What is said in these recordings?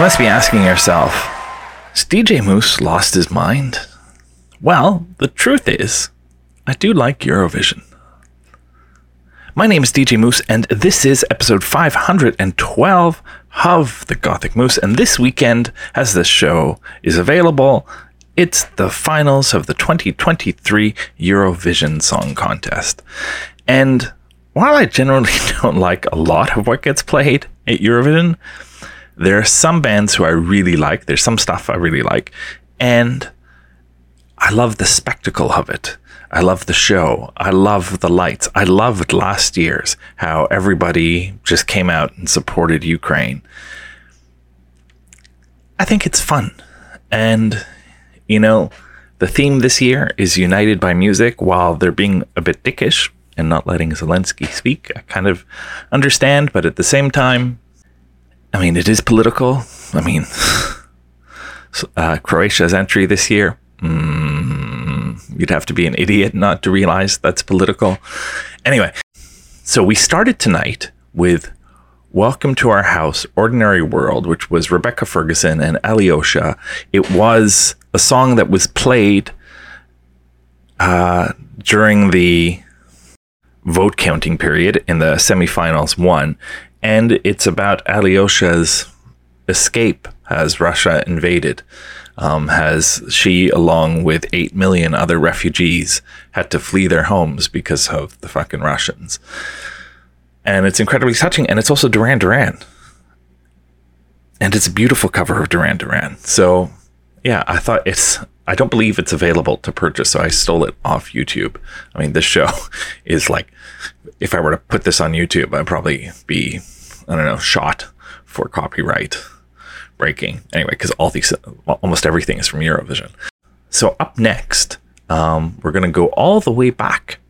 You must be asking yourself, has DJ Moose lost his mind? Well, the truth is, I do like Eurovision. My name is DJ Moose, and this is episode 512 of The Gothic Moose. And this weekend, as this show is available, it's the finals of the 2023 Eurovision Song Contest. And while I generally don't like a lot of what gets played at Eurovision, there are some bands who I really like. There's some stuff I really like. And I love the spectacle of it. I love the show. I love the lights. I loved last year's how everybody just came out and supported Ukraine. I think it's fun. And you know, the theme this year is united by music while they're being a bit dickish and not letting Zelensky speak. I kind of understand, but at the same time, I mean, it is political. I mean, uh, Croatia's entry this year, mm, you'd have to be an idiot not to realize that's political. Anyway, so we started tonight with Welcome to Our House, Ordinary World, which was Rebecca Ferguson and Alyosha. It was a song that was played uh, during the vote counting period in the semifinals one. And it's about Alyosha's escape as Russia invaded. Um, has she, along with 8 million other refugees, had to flee their homes because of the fucking Russians and it's incredibly touching. And it's also Duran Duran, and it's a beautiful cover of Duran Duran. So, yeah, I thought it's. I don't believe it's available to purchase, so I stole it off YouTube. I mean, this show is like, if I were to put this on YouTube, I'd probably be, I don't know, shot for copyright breaking. Anyway, because all these, almost everything is from Eurovision. So up next, um, we're gonna go all the way back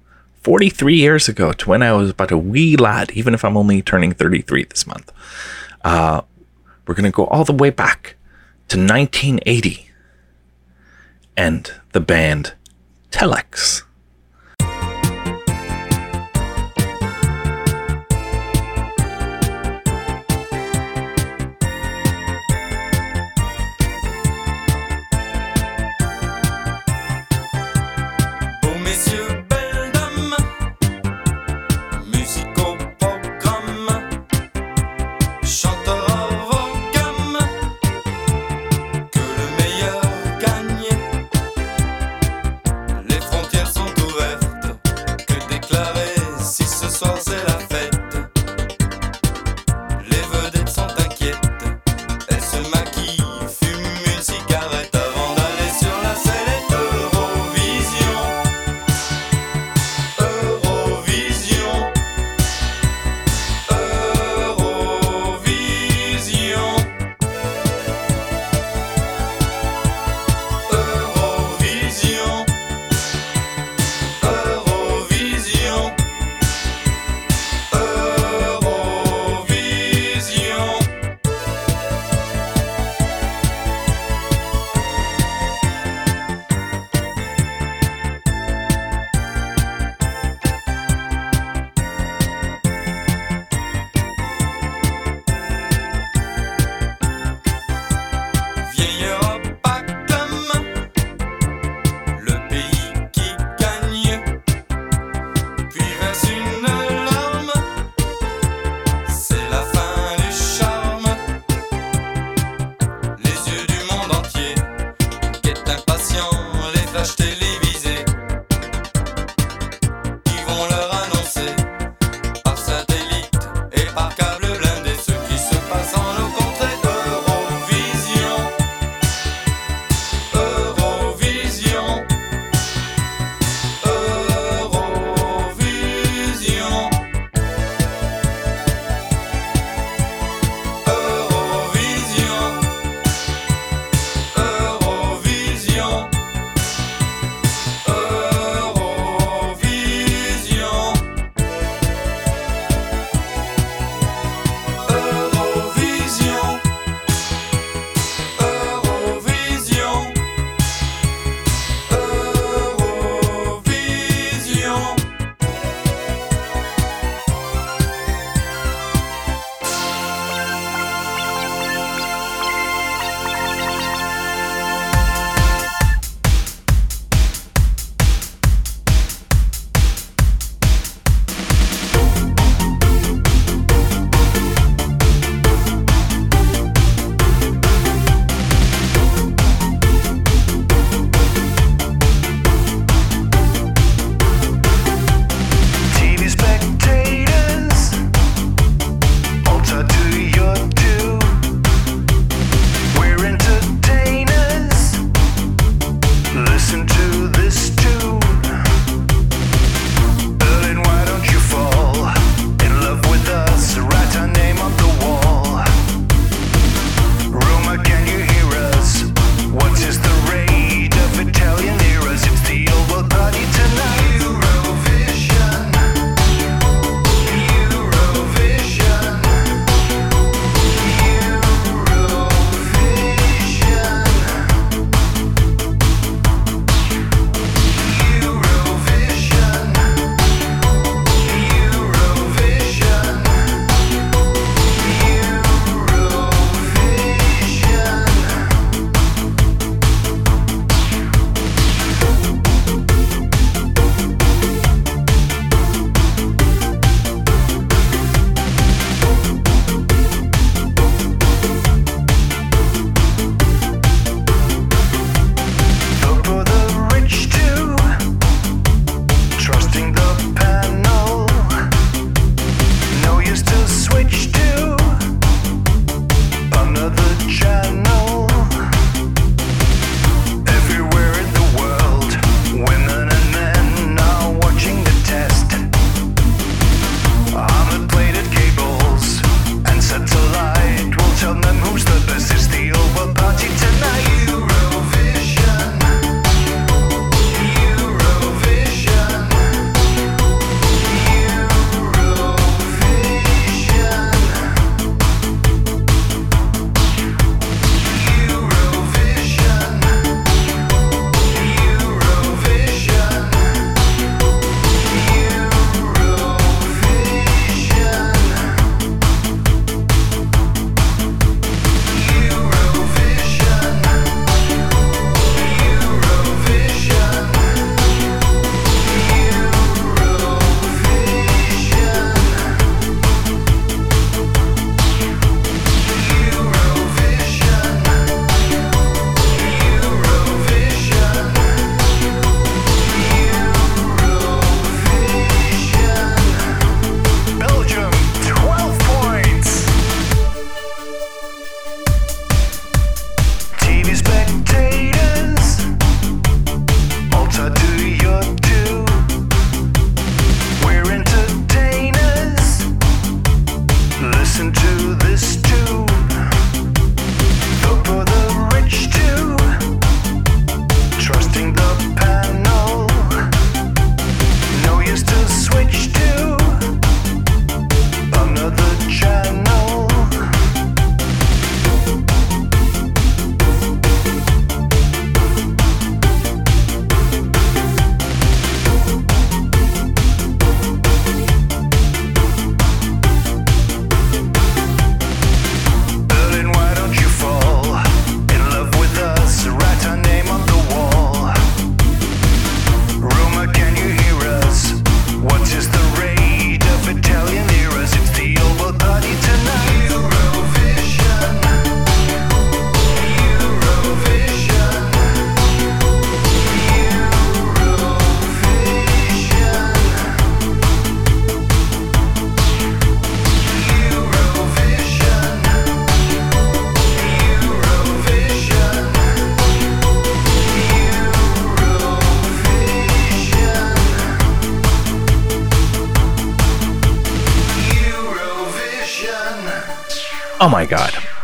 43 years ago to when I was about a wee lad, even if I'm only turning 33 this month. Uh, we're going to go all the way back to 1980 and the band Telex.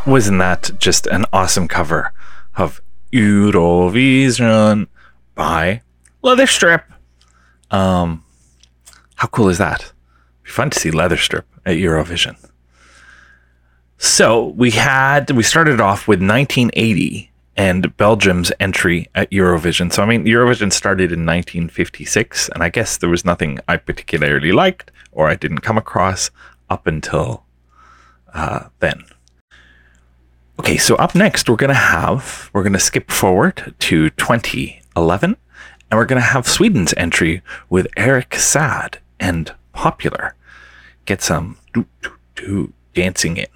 wasn't that just an awesome cover of Eurovision by Leatherstrip? Um, how cool is that? Be fun to see Leatherstrip at Eurovision. So we had we started off with 1980 and Belgium's entry at Eurovision. So I mean, Eurovision started in 1956, and I guess there was nothing I particularly liked or I didn't come across up until uh, then. Okay, so up next, we're going to have, we're going to skip forward to 2011, and we're going to have Sweden's entry with Eric Saade and Popular. Get some doo, doo, doo dancing in.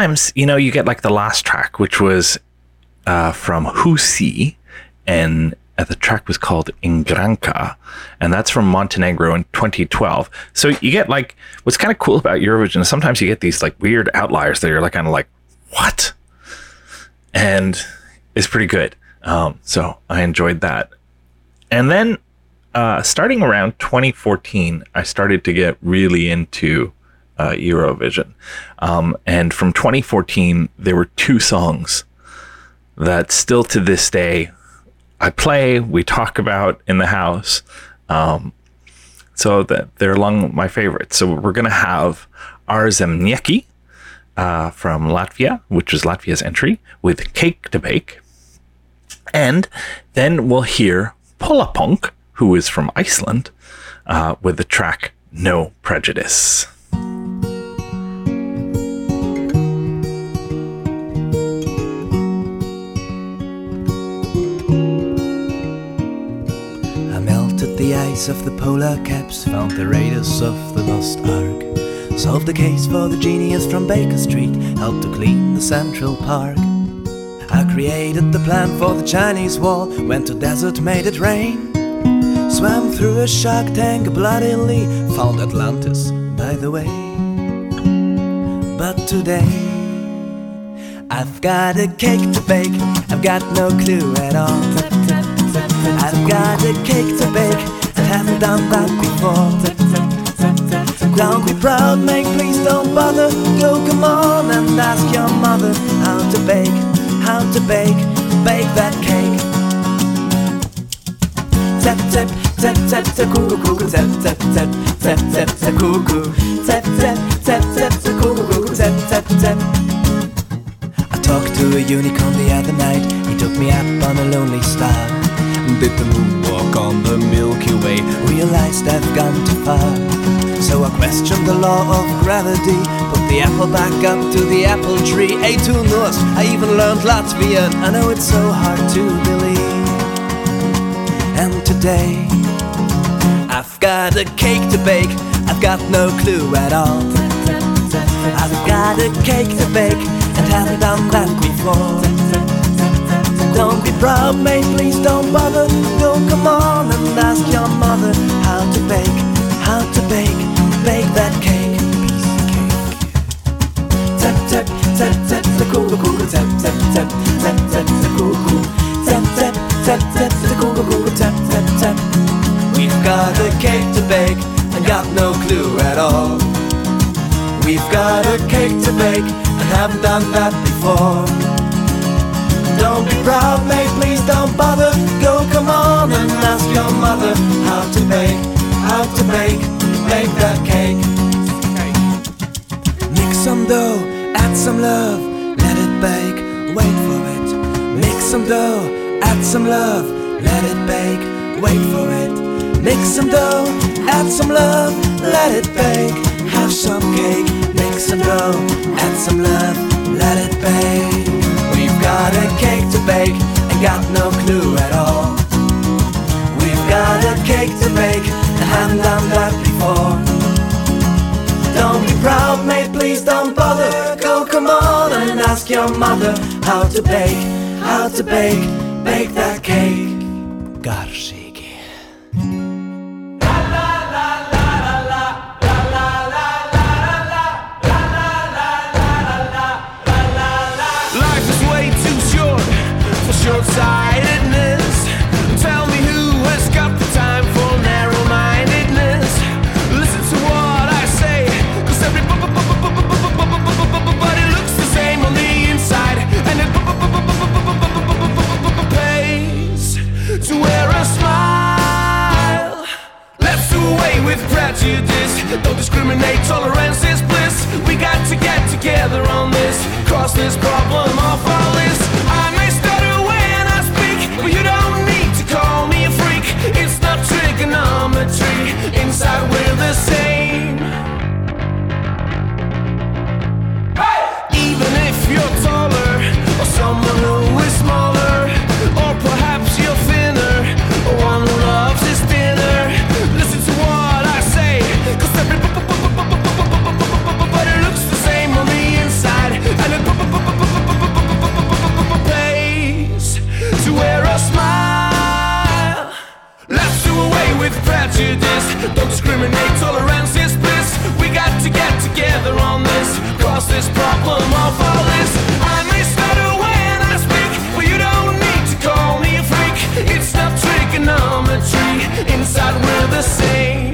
Sometimes, you know, you get like the last track, which was uh, from Husi, and uh, the track was called Ingranka, and that's from Montenegro in 2012. So you get like what's kind of cool about Eurovision. is Sometimes you get these like weird outliers that you're like kind of like, what? And it's pretty good. Um, so I enjoyed that. And then uh, starting around 2014, I started to get really into uh, Eurovision. Um, and from 2014, there were two songs that still to this day I play, we talk about in the house. Um, so that they're among my favorites. So we're going to have Aarzemnieki uh, from Latvia, which is Latvia's entry, with Cake to Bake. And then we'll hear Pollapönk, who is from Iceland, uh, with the track No Prejudice. The ice of the polar caps, found the raiders of the lost ark. Solved the case for the genius from Baker Street, helped to clean the Central Park. I created the plan for the Chinese wall, went to desert, made it rain. Swam through a shark tank bloodily, found Atlantis, by the way. But today, I've got a cake to bake, I've got no clue at all. I've got a cake to bake haven't done that before. Don't be proud, mate, please don't bother. Go, come on and ask your mother how to bake, how to bake, bake that cake. Tap tap tap tap tap cuckoo cuckoo tap tap tap tap tap tap cuckoo tap tap tap tap tap cuckoo cuckoo tap tap tap. I talked to a unicorn the other night. He took me up on a lonely star. Did the moonwalk on the Milky Way. Realized I've gone too far. So I questioned the law of gravity. Put the apple back up to the apple tree. Ate two nuts. I even learned Latvian. I know it's so hard to believe. And today, I've got a cake to bake. I've got no clue at all. I've got a cake to bake and haven't done that before. Don't be proud, mate, please don't bother. Go come on and ask your mother how to bake, how to bake, bake that cake. Piece of cake. Tap tap tap tap the cool cool tap tap tap tap tap the cool cool tap tap tap tap the cool cool tap tap tap. We've got a cake to bake and got no clue at all. We've got a cake to bake and haven't done that before. Some love, let it bake. Have some cake, mix some dough, add some love, let it bake. We've got a cake to bake and got no clue at all. We've got a cake to bake and haven't done that before. Don't be proud, mate, please don't bother. Go come on and ask your mother how to bake, how to bake, bake that cake. Garshigi. With prejudice. Don't discriminate, tolerance is bliss. We got to get together on this, cross this problem off our list. I may stutter when I speak, but you don't need to call me a freak. It's not trigonometry. Inside we're the same. Prejudice. Don't discriminate, tolerance is bliss. We got to get together on this, cross this problem off our list. I may stutter when I speak, but you don't need to call me a freak. It's not trigonometry. Inside we're the same.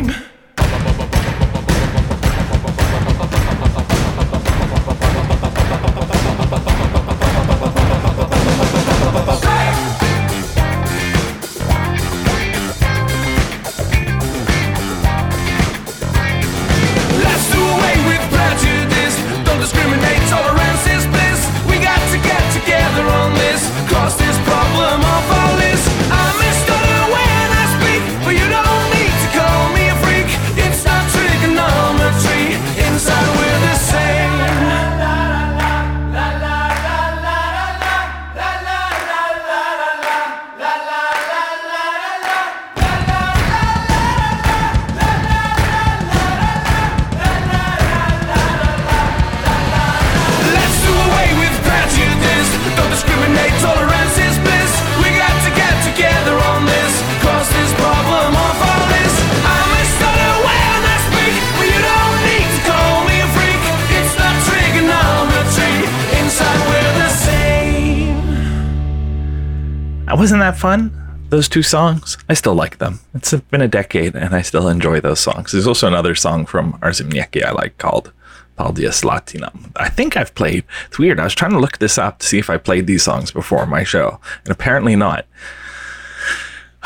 Fun? Those two songs, I still like them. It's been a decade, and I still enjoy those songs. There's also another song from Aarzemnieki I like called Paldias Latinam. I think I've played. It's weird. I was trying to look this up to see if I played these songs before my show, and apparently not.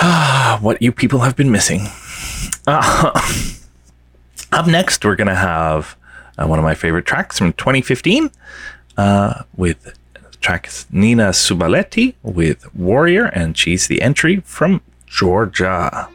what you people have been missing. Uh, up next, we're gonna have uh, one of my favorite tracks from 2015 uh, with track is Nina Sublatti with Warrior, and she's the entry from Georgia.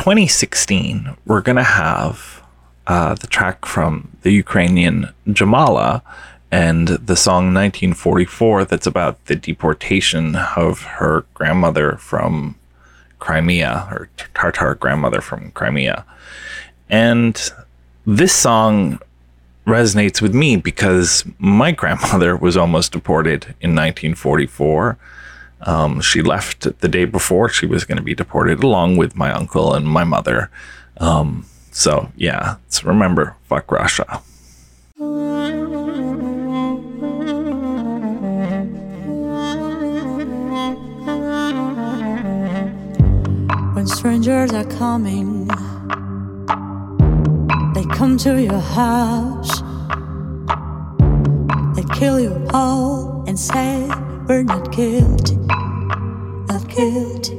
2016, we're going to have uh, the track from the Ukrainian Jamala and the song 1944 that's about the deportation of her grandmother from Crimea, her Tartar grandmother from Crimea. And this song resonates with me because my grandmother was almost deported in 1944. Um, she left the day before she was going to be deported, along with my uncle and my mother. Um, so, yeah, so remember, fuck Russia. when strangers are coming. They come to your house. They kill you all and say, We're not guilty, not guilty.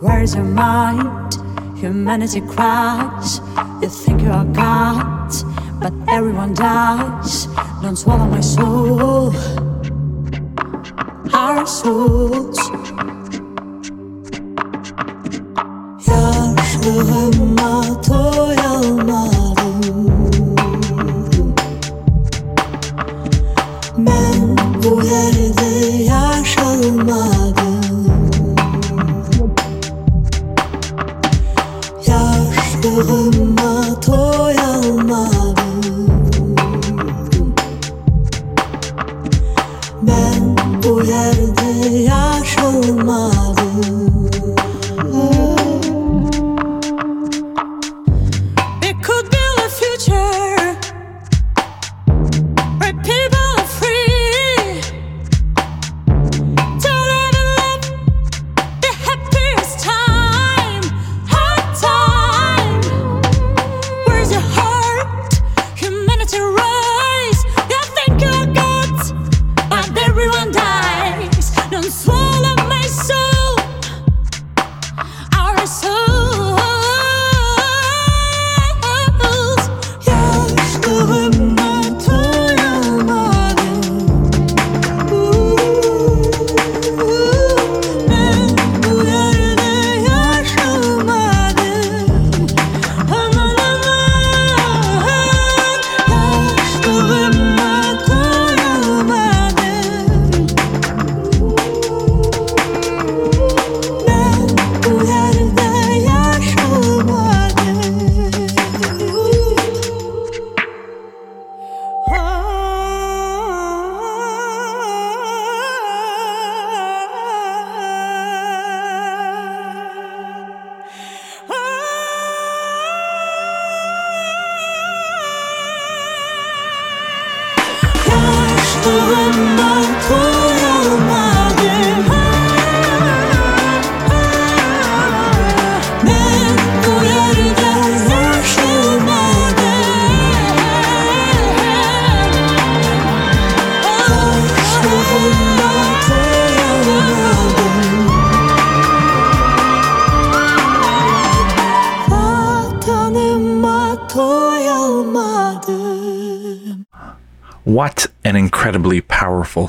Where's your mind? Humanity cries. You think you are God, but everyone dies. Don't swallow my soul, our souls. Yaşlığıma doyamadım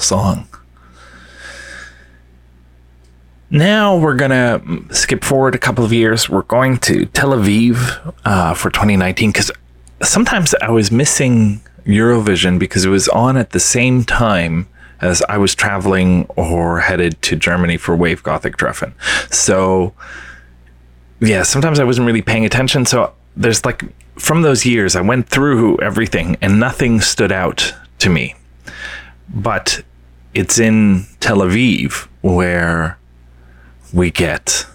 song. Now we're going to skip forward a couple of years. We're going to Tel Aviv uh, for 2019 because sometimes I was missing Eurovision because it was on at the same time as I was traveling or headed to Germany for Wave-Gotik-Treffen. So, yeah, sometimes I wasn't really paying attention. So there's like from those years, I went through everything and nothing stood out to me. But it's in Tel Aviv where we get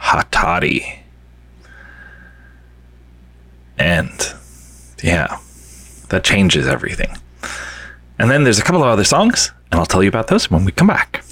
Hatari. And yeah, that changes everything. And then there's a couple of other songs, and I'll tell you about those when we come back.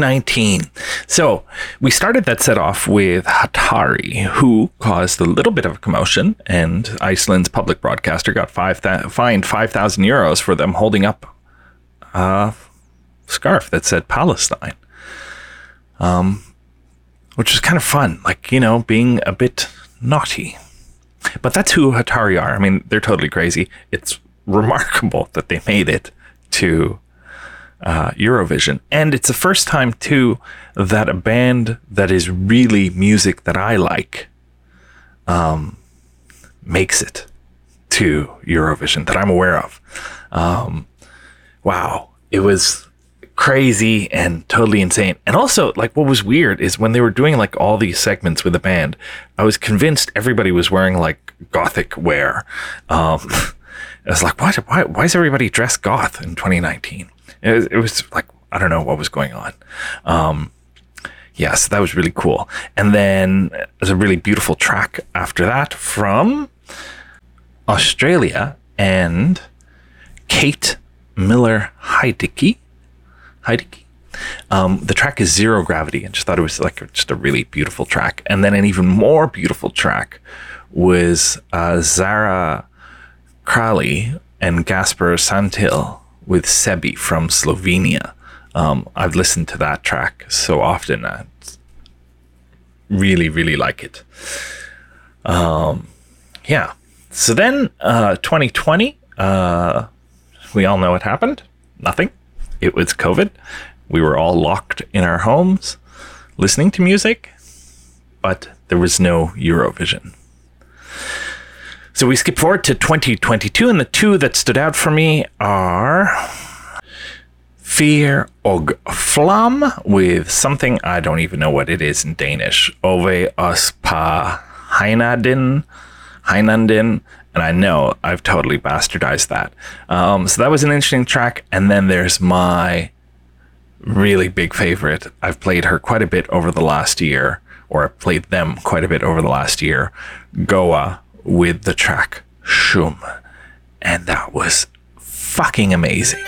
2019. So we started that set off with Hatari, who caused a little bit of a commotion, and Iceland's public broadcaster got five thou- fined 5,000 euros for them holding up a scarf that said Palestine. Um, which was kind of fun, like, you know, being a bit naughty. But that's who Hatari are. I mean, they're totally crazy. It's remarkable that they made it to uh, Eurovision. And it's the first time, too, that a band that is really music that I like um, makes it to Eurovision that I'm aware of. Um, wow. It was crazy and totally insane. And also, like, what was weird is when they were doing like all these segments with the band, I was convinced everybody was wearing like gothic wear. Um, I was like, why, why, why is everybody dressed goth in 2019? It was, it was like, I don't know what was going on. Um, yeah, so that was really cool. And then there's a really beautiful track after that from Australia and Kate Miller Heidicke. Heidke. Um, the track is Zero Gravity, and just thought it was like just a really beautiful track. And then an even more beautiful track was uh, Zala Kralj and Gašper Šantl with Sebi from Slovenia. Um, I've listened to that track so often. I really, really like it. Um, yeah. So then, uh, 2020, uh, we all know what happened. Nothing. It was COVID. We were all locked in our homes listening to music, but there was no Eurovision. So we skip forward to 2022, and the two that stood out for me are Fyr og Flamme with something I don't even know what it is in Danish. Ove os pa Heinadin, Heinandin, and I know I've totally bastardized that. Um, so that was an interesting track. And then there's my really big favorite. I've played her quite a bit over the last year, or I've played them quite a bit over the last year. Go_A with the track Shum. And that was fucking amazing.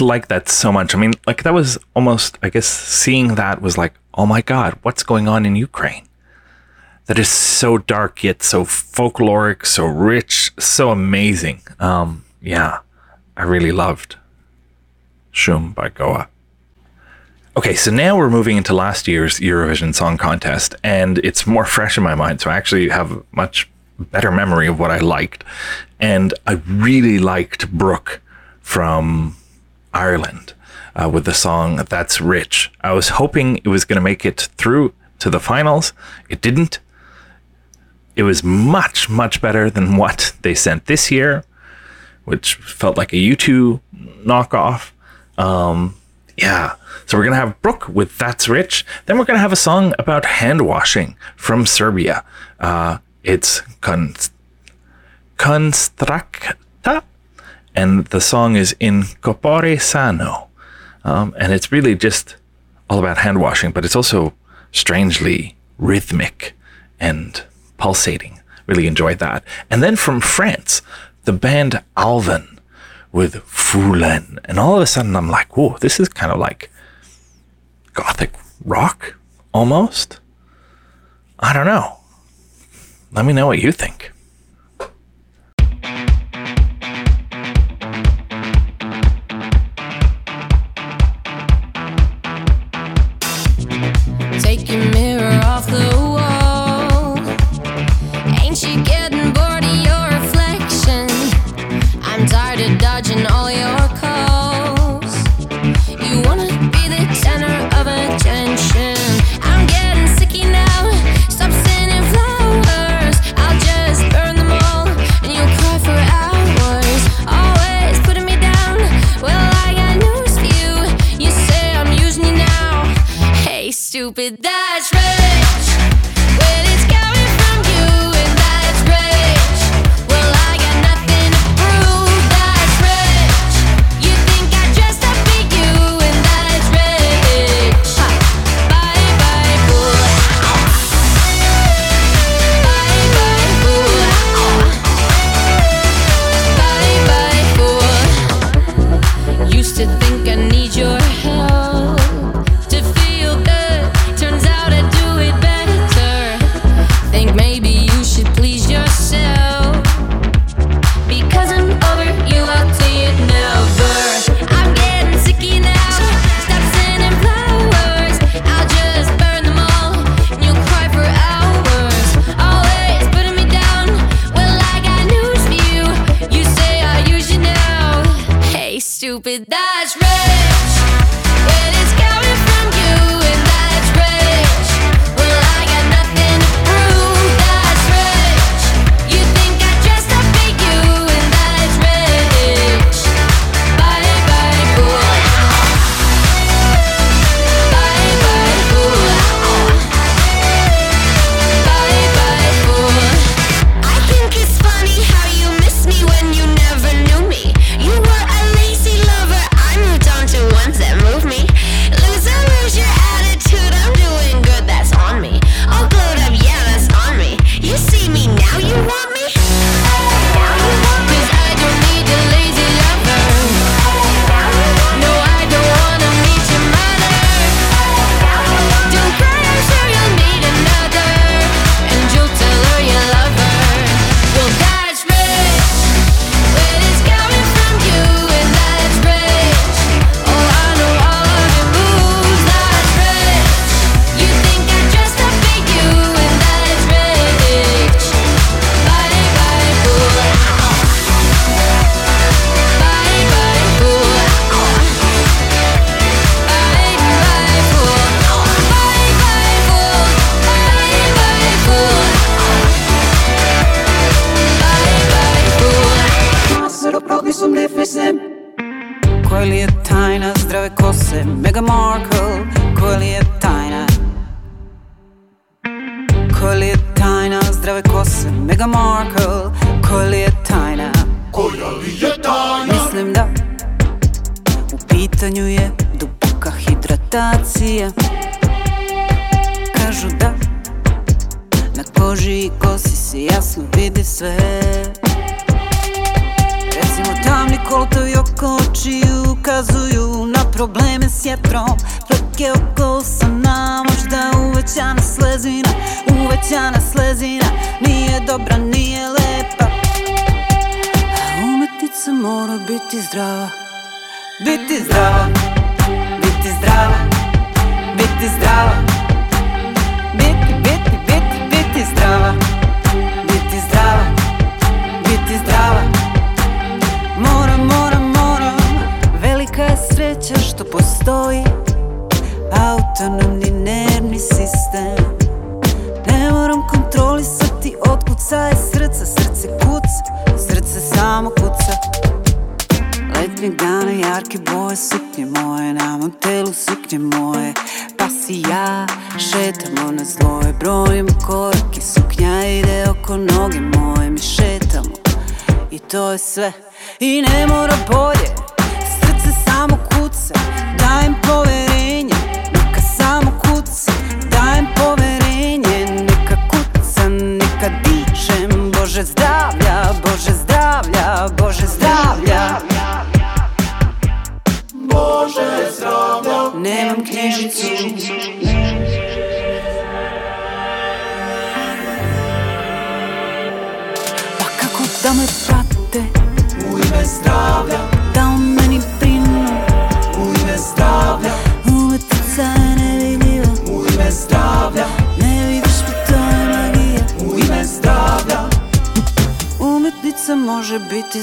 Like that so much. I mean, like that was almost I guess seeing that was like, oh my god, what's going on in Ukraine? That is so dark yet so folkloric, so rich, so amazing. Um, yeah, I really loved Shum by Go_A. Okay, so now we're moving into last year's Eurovision Song Contest, and it's more fresh in my mind. So I actually have much better memory of what I liked. And I really liked Brooke from Ireland uh, with the song That's Rich. I was hoping it was going to make it through to the finals. It didn't. It was much, much better than what they sent this year, which felt like a U2 knockoff. Um, yeah. So we're going to have Brooke with That's Rich. Then we're going to have a song about hand washing from Serbia. Uh, it's Kon- Konstrakta, and the song is in Corpore Sano. Um, and it's really just all about hand washing, but it's also strangely rhythmic and pulsating. Really enjoyed that. And then from France, the band Alvan with Fulenn. And all of a sudden, I'm like, whoa, this is kind of like gothic rock almost. I don't know. Let me know what you think. Stupid,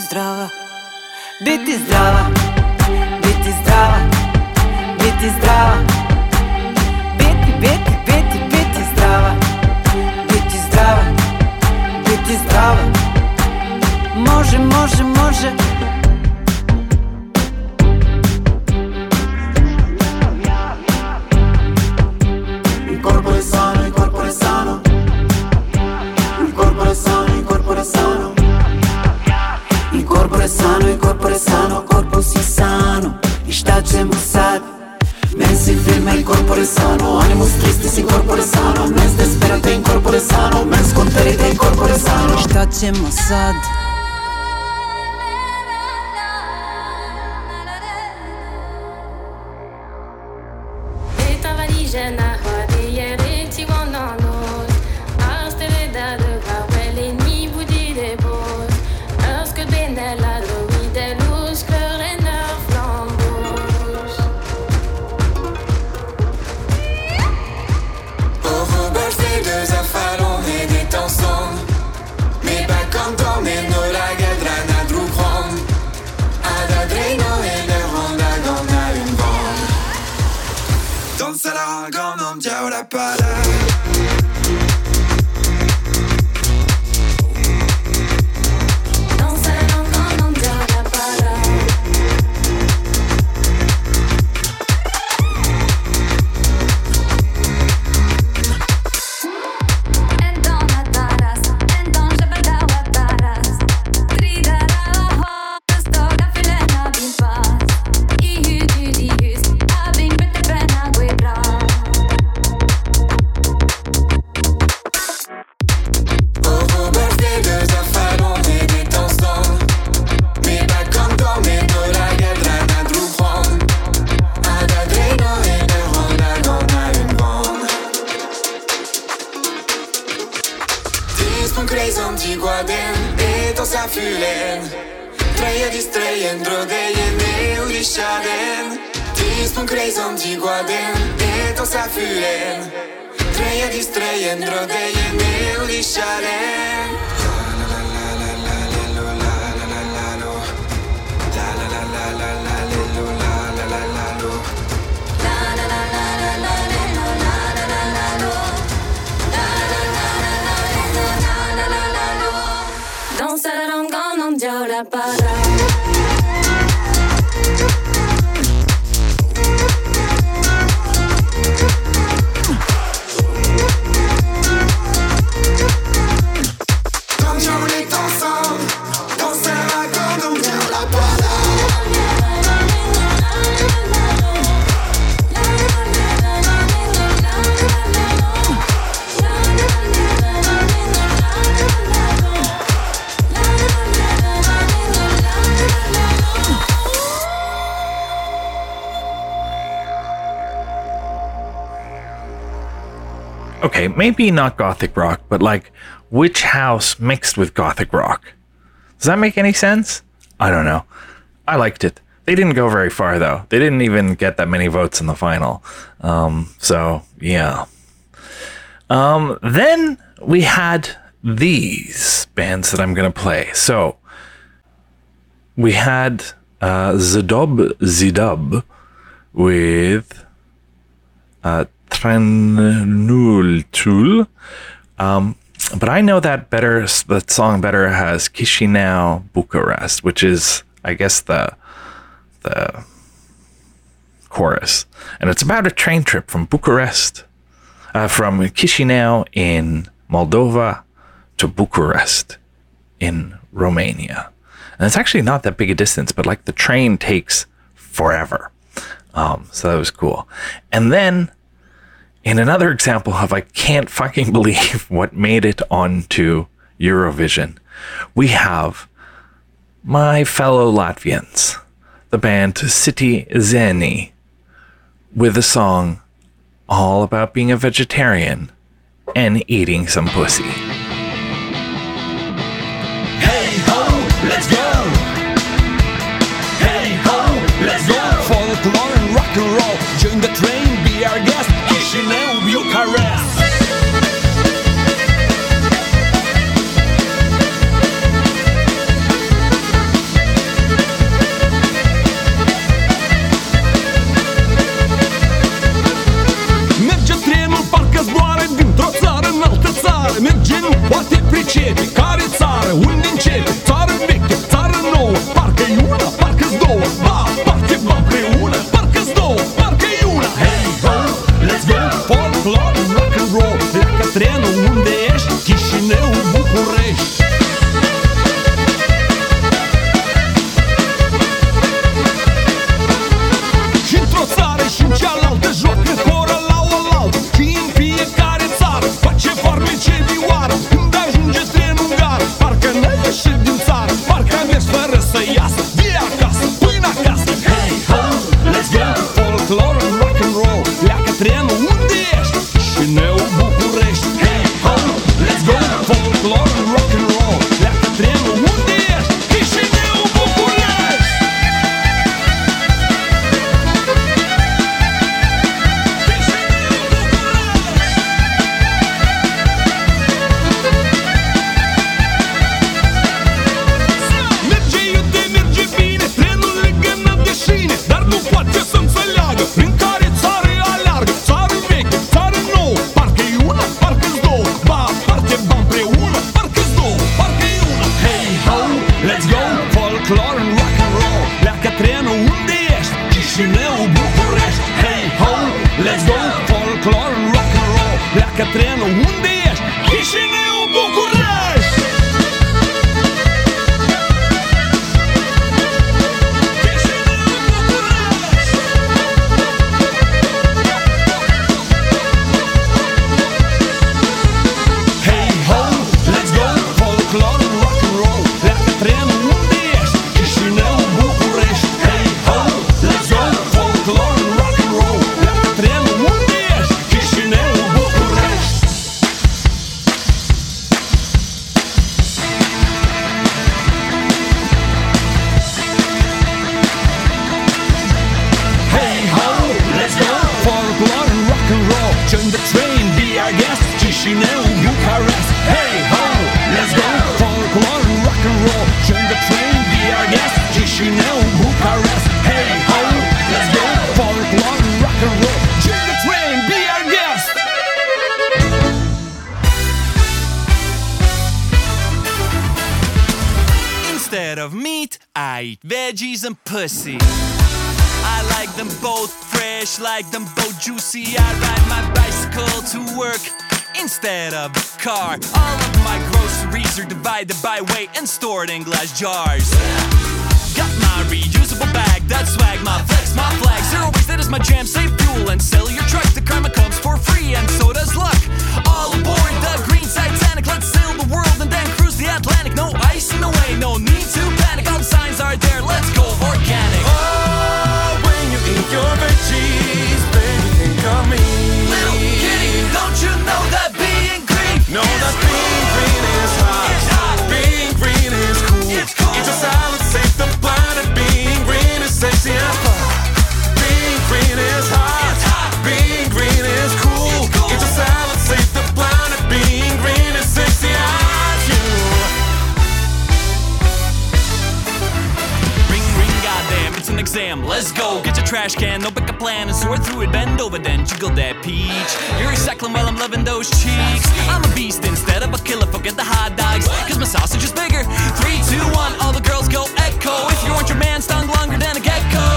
здраво, бити здраво, бити здраво, бити здраво, бити, бити, бити, бити здраво, бити здраво, бити здраво, може, може, може. me incorpore sano. Animos tristes incorpore sano. Mens desperate incorpore sano. Mens conterite incorpore sano. Šta ćemo sad? la palabra. Maybe not gothic rock, but like witch house mixed with gothic rock. Does that make any sense? I don't know. I liked it. They didn't go very far though. They didn't even get that many votes in the final. Um, so yeah. Um, then we had these bands that I'm gonna play. So we had uh, Zidub with uh, Um, but I know that better. That song better has Chisinau Bucharest, which is, I guess, the the chorus, and it's about a train trip from Bucharest, uh, from Chisinau in Moldova to Bucharest in Romania, and it's actually not that big a distance, but like the train takes forever. Um, so that was cool, and then in another example of I can't fucking believe what made it onto Eurovision, we have my fellow Latvians, the band Citi Zēni, with a song all about being a vegetarian and eating some pussy. Let's go. Let's go. Folklore and rock and roll. Join the train, guest. Chisinau, Bucharest. Merge trenul, parcă zboară dintr-o țară în altă țară. Merge, nu poate pricepe Care țară, unde începe? Țară veche, țară nouă. Parcă-i una, parcă-s două. Ba, parte, ba, împreună Parcă-s două, parcă-i una. Hey ho, let's go Folklore, rock and roll. Pleacă trenul unde ești? Chișinău, București. Și într-o țară și în cealaltă joacă hora la oaltă Și în fiecare țară face farmece vioară. Când ajunge trenul în gară Parcă n-ai ieșit din țară Parcă a mers fără pussy. I like them both fresh, like them both juicy. I ride my bicycle to work instead of a car. All of my groceries are divided by weight and stored in glass jars. Got my reusable bag, that swag, my flex, my flag. Zero waste, that is my jam. Save fuel and sell your truck. The karma comes for free, and so does luck. All aboard the green Titanic, let's sail the world the Atlantic. No ice in the way, no need to panic. All the signs are there, let's go organic. Trash can. No pick a plan and sort through it. Bend over, then jiggle that peach. You're recycling while I'm loving those cheeks. I'm a beast instead of a killer. Forget the hot dogs, cause my sausage is bigger. Three, two, one, all the girls go echo. If you want your man stung longer than a gecko.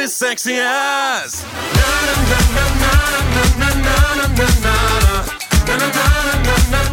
in his sexy eyes. Na, na, na,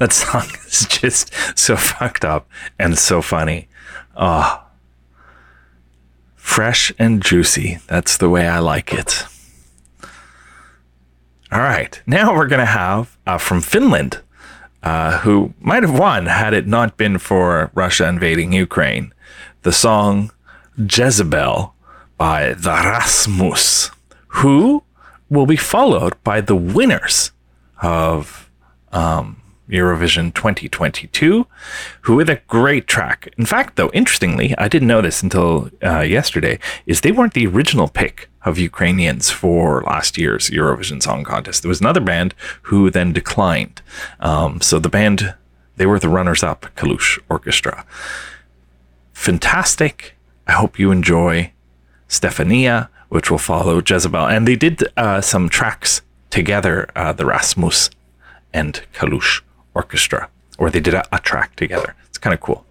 that song is just so fucked up and so funny. Oh, fresh and juicy. That's the way I like it. All right, now we're gonna have uh, from Finland, uh, who might have won had it not been for Russia invading Ukraine, the song Jezebel by the Rasmus, who will be followed by the winners of um, Eurovision 2022, who with a great track. In fact, though, interestingly, I didn't know this until uh, yesterday, is they weren't the original pick of Ukrainians for last year's Eurovision Song Contest. There was another band who then declined. Um, so the band, they were the runners-up, Kalush Orchestra. Fantastic. I hope you enjoy Stefania, which will follow Jezebel. And they did uh, some tracks together, uh, the Rasmus and Kalush Orchestra, or they did a, a track together. It's kind of cool.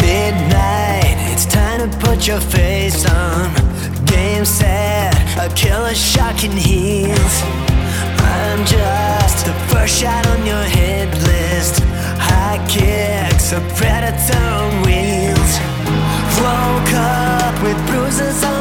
Midnight, it's time to put your face on. Game set, a killer shot can heals. I'm just the first shot on your hit list. High kicks, a predator on wheels. Woke up with bruises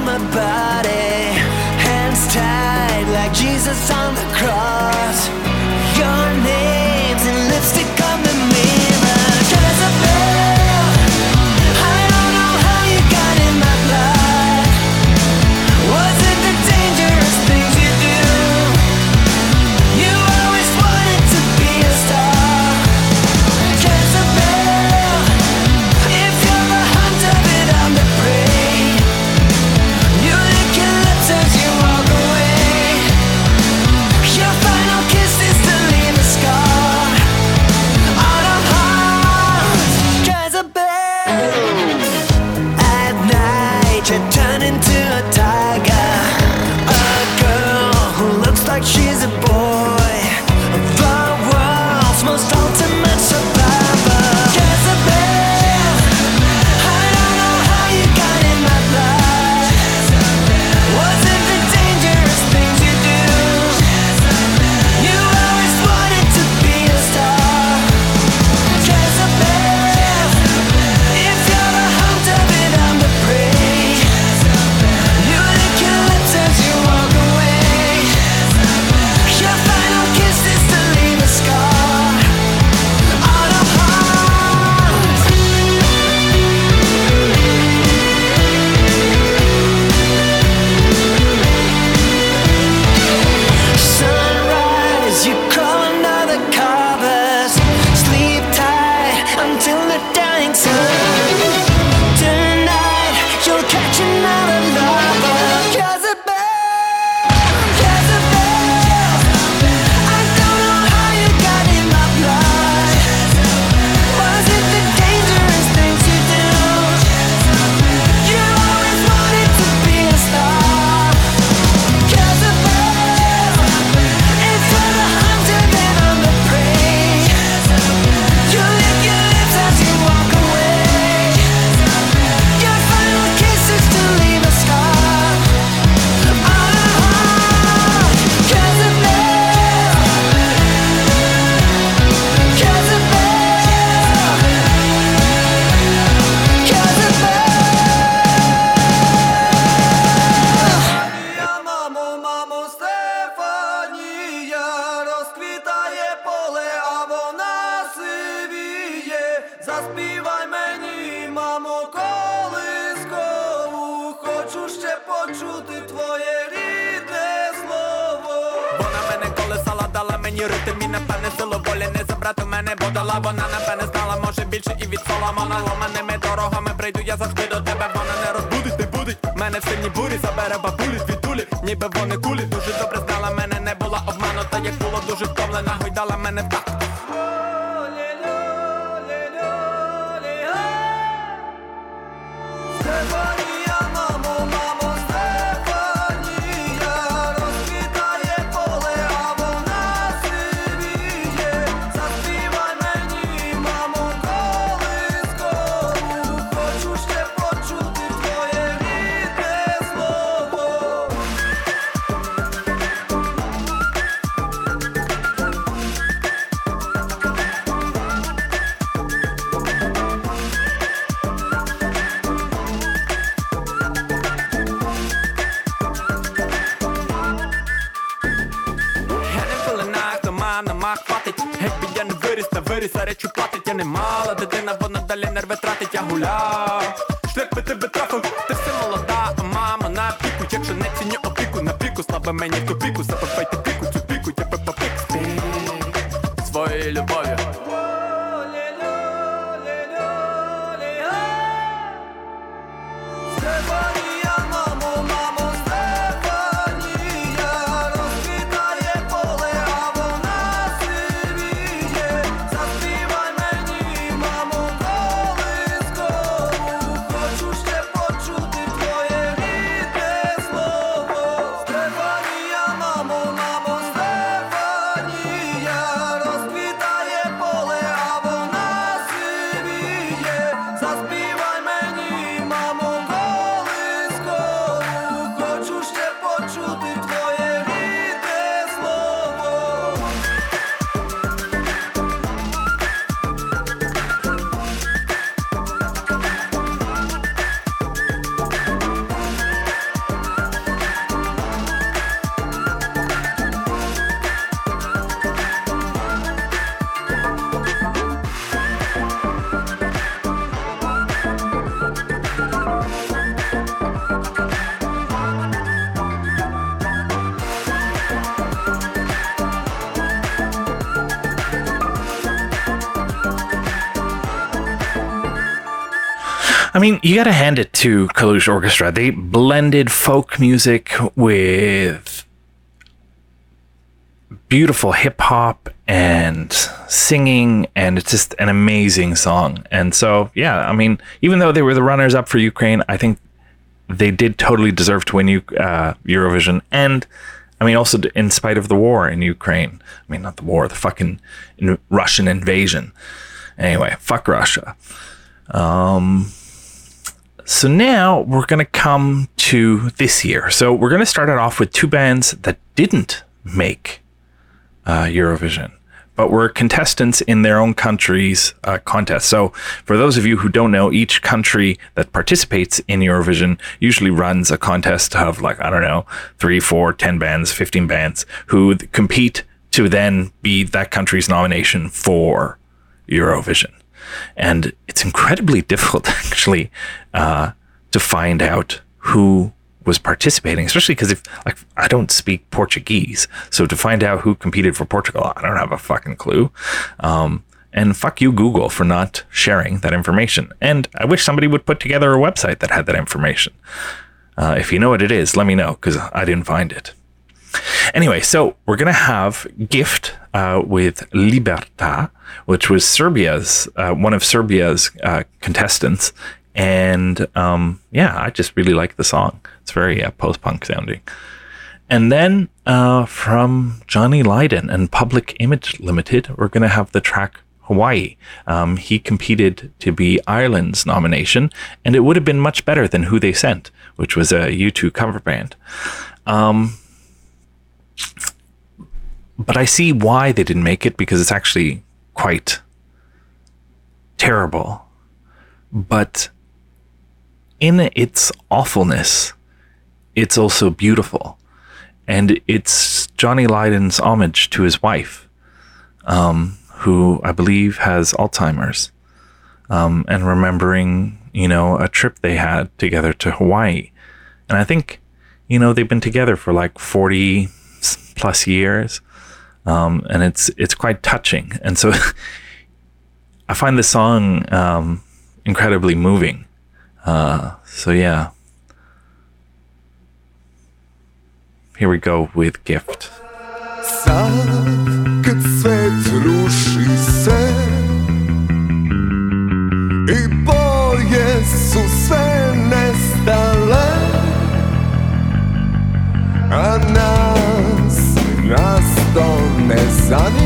love. You got to hand it to Kalush Orchestra. They blended folk music with beautiful hip hop and singing, and it's just an amazing song. And so, yeah, I mean, even though they were the runners up for Ukraine, I think they did totally deserve to win uh, Eurovision. And I mean, also in spite of the war in Ukraine. I mean, not the war, the fucking Russian invasion. Anyway, fuck Russia. Um, so now we're going to come to this year. So we're going to start it off with two bands that didn't make uh, Eurovision, but were contestants in their own country's uh, contest. So for those of you who don't know, each country that participates in Eurovision usually runs a contest of like, I don't know, three, four, 10 bands, 15 bands who compete to then be that country's nomination for Eurovision and it's incredibly difficult actually uh, to find out who was participating especially because if like i don't speak portuguese. So to find out who competed for portugal i don't have a fucking clue. Um, and fuck you google for not sharing that information. And i wish somebody would put together a website that had that information. Uh, if you know what it is let me know because i didn't find it Anyway, so we're going to have Gift uh, with Liberta, which was Serbia's, uh, one of Serbia's uh, contestants. And um, yeah, I just really like the song. It's very uh, post punk sounding. And then uh, from Johnny Lydon and Public Image Limited, we're going to have the track Hawaii. Um, he competed to be Ireland's nomination, and it would have been much better than Who They Sent, which was a U2 cover band. Um, but I see why they didn't make it because it's actually quite terrible. But in its awfulness, it's also beautiful. And it's Johnny Lydon's homage to his wife, um, who I believe has Alzheimer's, um, and remembering, you know, a trip they had together to Hawaii. And I think, you know, they've been together for like 40 plus years um, and it's it's quite touching. And so I find the song um, incredibly moving. Uh, so yeah, here we go with gift. Daha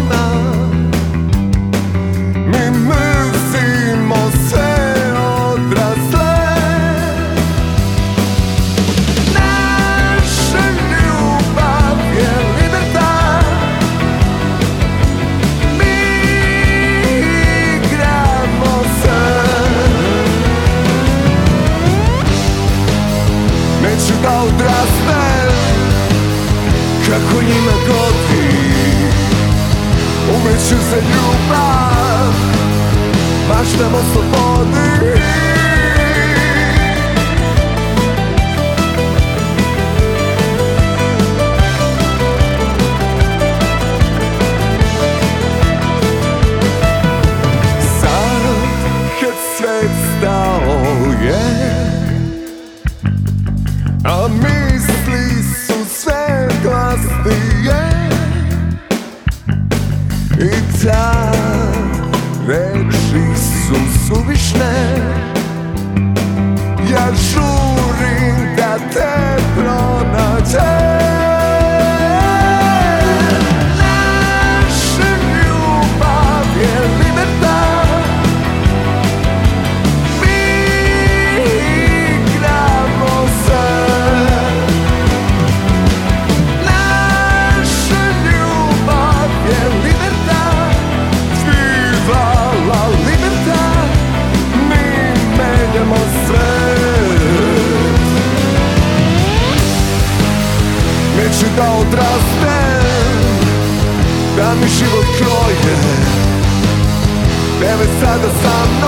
estamos never said the sun.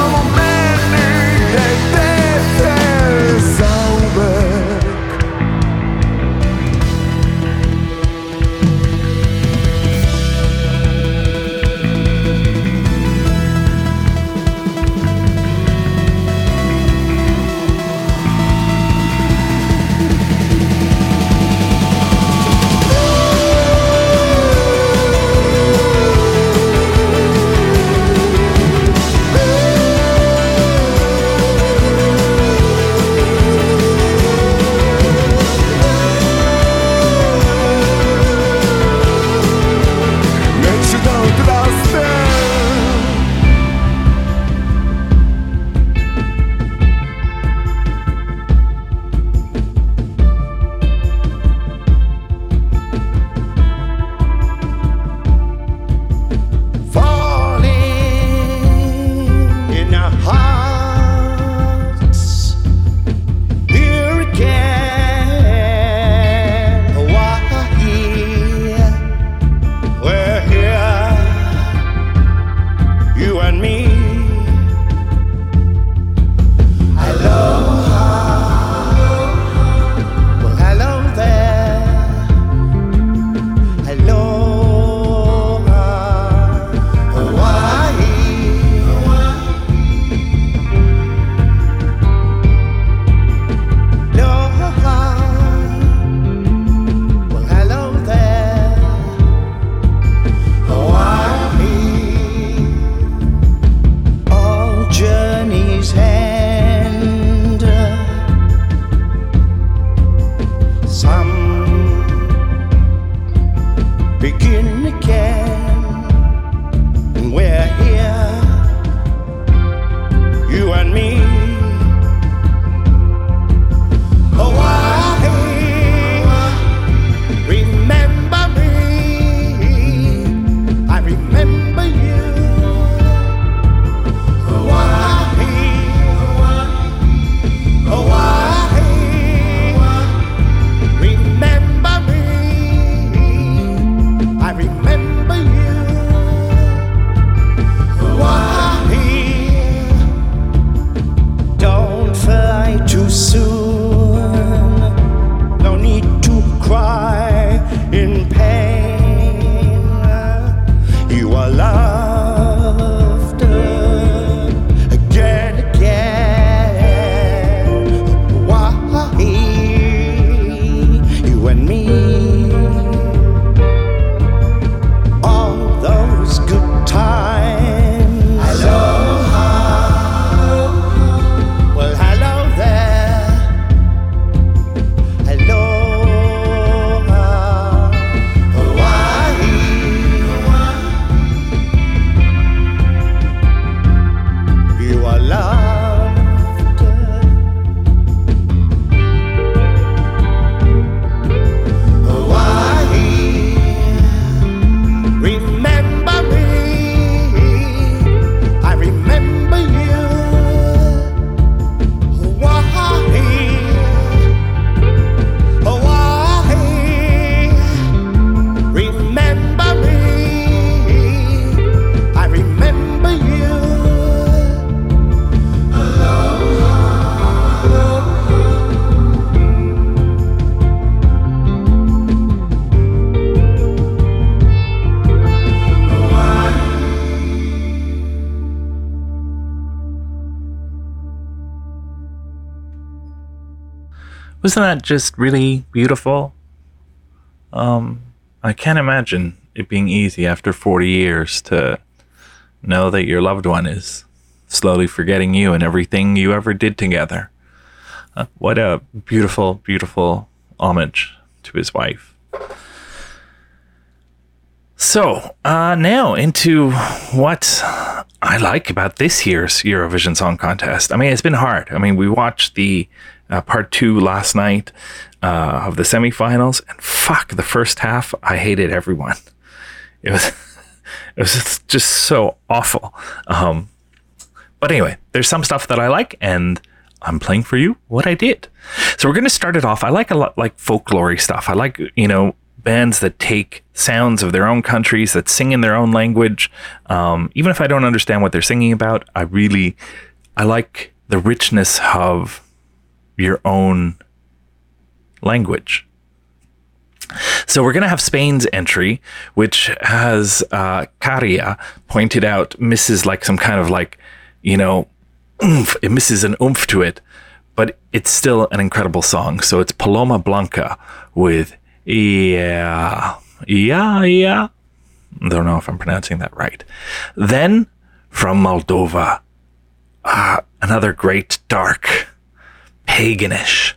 Wasn't that just really beautiful? Um, I can't imagine it being easy after 40 years to know that your loved one is slowly forgetting you and everything you ever did together. Uh, what a beautiful, beautiful homage to his wife. So, uh, now into what I like about this year's Eurovision Song Contest. I mean, it's been hard. I mean, we watched the uh, part two last night uh, of the semifinals, and fuck, the first half, I hated everyone. It was, it was just- so awful. Um, but anyway, there's some stuff that I like, and I'm playing for you what I did. So we're to start it off. I like a lot like folklore stuff. I like, you know, bands that take sounds of their own countries, that sing in their own language. Um, even if I don't understand what they're singing about, I really, I like the richness of your own language. So we're going to have Spain's entry, which has uh, Caria pointed out misses like some kind of like, you know, oomph. It misses an oomph to it, but it's still an incredible song. So it's Paloma Blanca with Yeah, Yeah, Yeah. I don't know if I'm pronouncing that right. Then from Moldova, uh, another great dark, paganish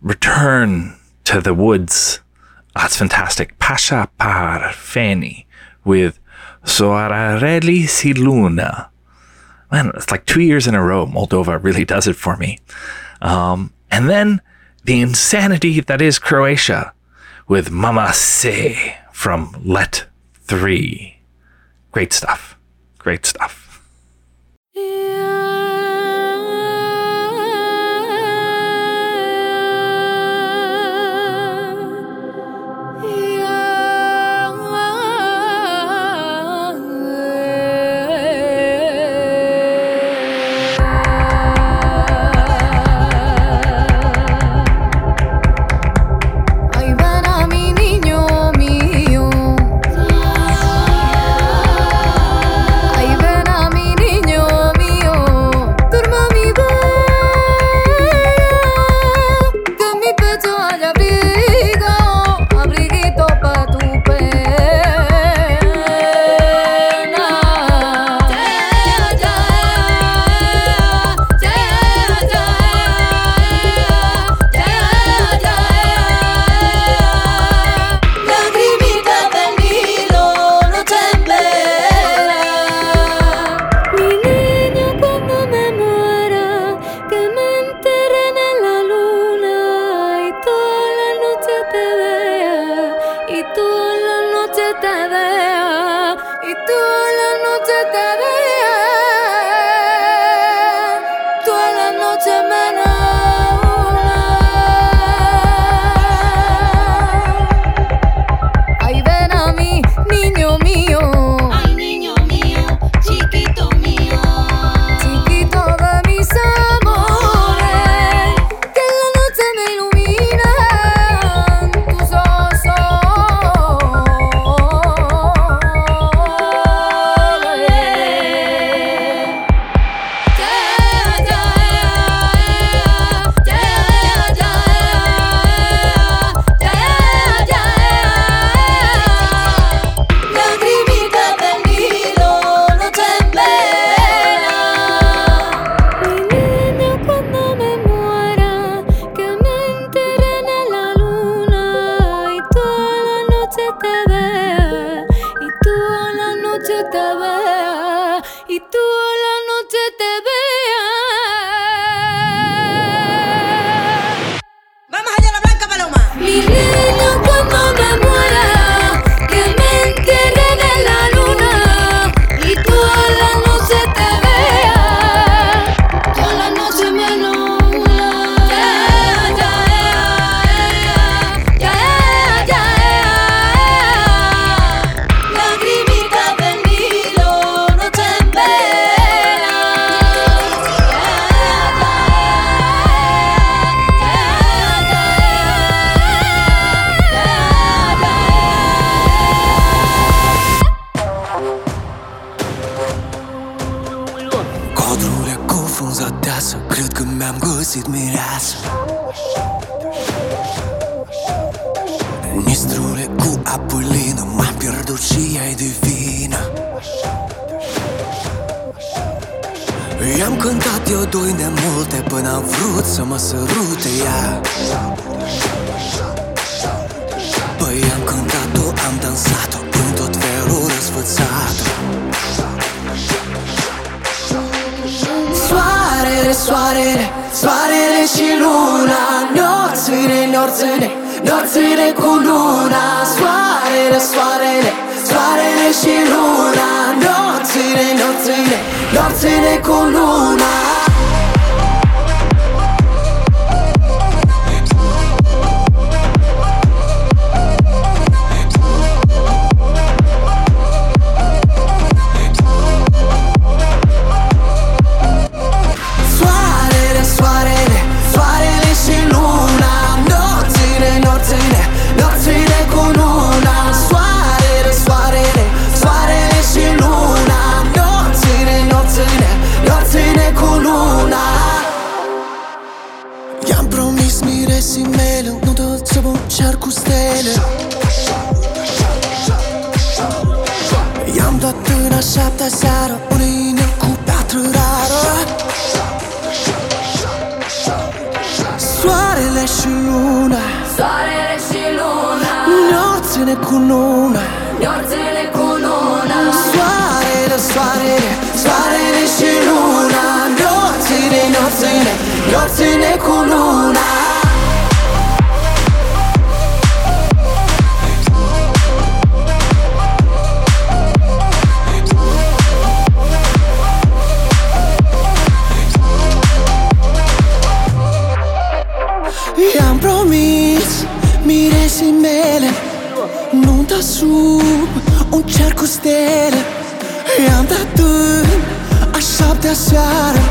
return to the woods. That's fantastic. Pasha Parfeni with Soarareli si Luna. Man, it's like two years in a row. Moldova really does it for me. Um, and then the insanity that is Croatia with Mama Se from Let 3. Great stuff. Great stuff. Ay, Nistrule cu apă lină M-am pierdut și ea e divină I-am cântat eu doi nemulte Până am vrut să mă sărute ea. Păi am cântat-o, am dansat-o În tot felul răsfățat-o. Soarele, soarele, soarele și luna Norțile, norțile, norțile cu luna Soarele, soarele, soarele și luna. Norțile, norțile, norțile cu luna dat până a șaptea seară Un inel cu piatră rară. Soarele și luna. Soarele și luna. Norțile cu luna Norțile cu luna Soarele, soarele, soarele și luna. Norțile, norțile, norțile cu luna cu stele. I-am dat în a șaptea seară.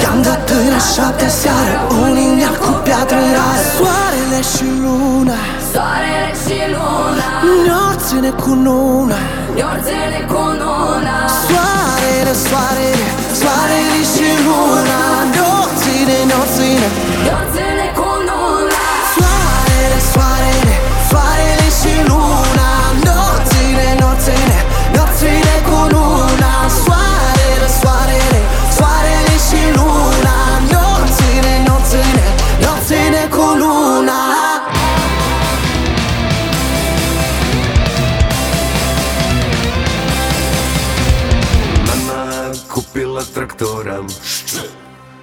I-am dat în a șaptea seară. Un lineal cu piatră rară Soarele și luna. Soarele și luna. Norțile cu luna Norțile cu luna Soarele, soarele, soarele și luna. Norțile, norțile Norțile cu luna Soarele, soarele, soarele și luna купила трактора.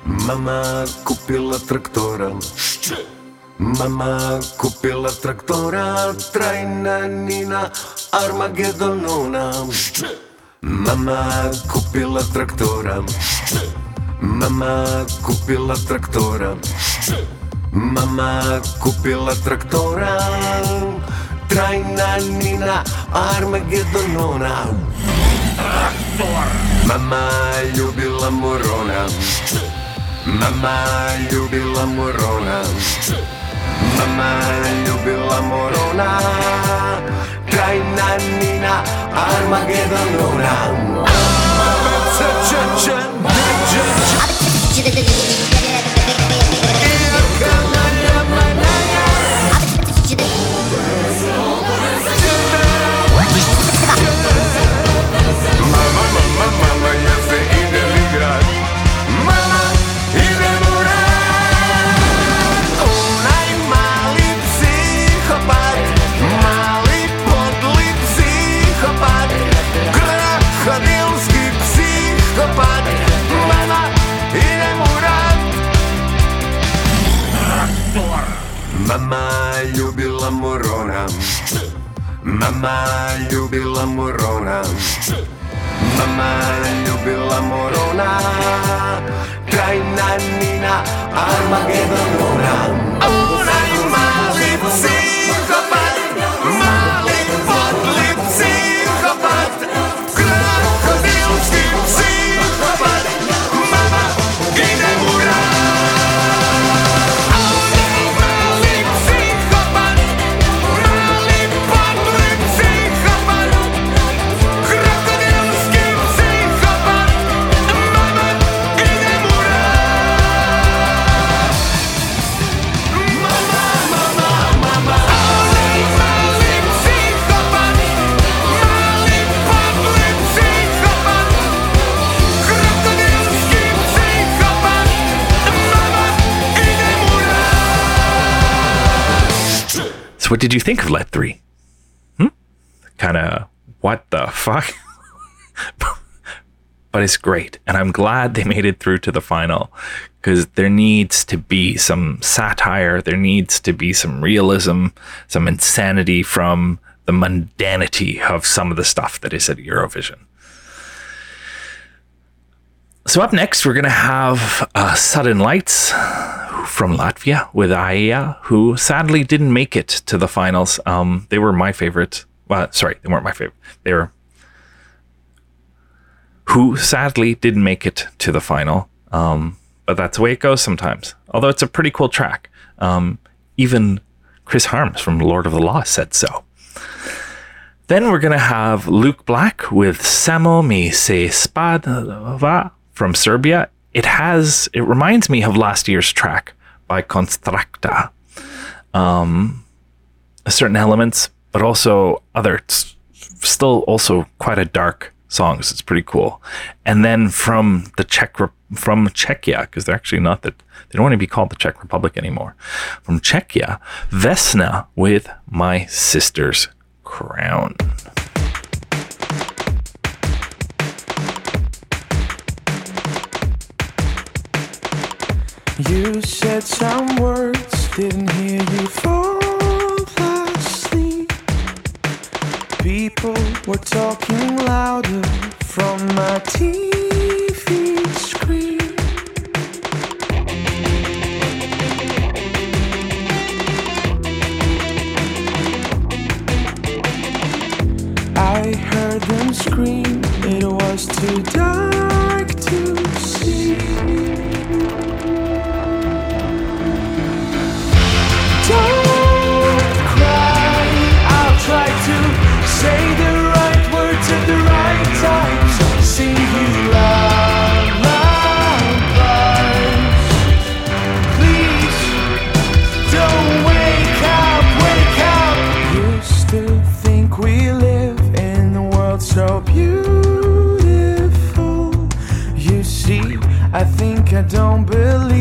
Мама купила трактора. Мама купила трактора. Трайна Нина Армагедонона. Мама купила трактора. Мама купила трактора. Мама купила трактора. Трайна Нина Армагедонона. Mama ljubila morona Mama ljubila morona Mama ljubila morona Krajna Nina Armagedonona Mama, did you think of Let 3? Hmm? Kind of, what the fuck? but it's great. And I'm glad they made it through to the final because there needs to be some satire, there needs to be some realism, some insanity from the mundanity of some of the stuff that is at Eurovision. So, up next, we're going to have uh, Sudden Lights from Latvia with Aya, who sadly didn't make it to the finals. Um, they were my favorite. Well, sorry, they weren't my favorite. They were who sadly didn't make it to the final. Um, but that's the way it goes sometimes. Although it's a pretty cool track. Um, even Chris Harms from Lord of the Lost said so. Then we're going to have Luke Black with Samo mi se spadava from Serbia. It has, it reminds me of last year's track by Konstrakta. Um, certain elements, but also other, still also quite a dark songs. It's pretty cool. And then from the Czech, from Czechia, because they're actually not that, they don't want to be called the Czech Republic anymore. From Czechia, Vesna with My Sister's Crown. You said some words, didn't hear you fall asleep. People were talking louder from my TV screen. I heard them scream, it was too dark to see. I think I don't believe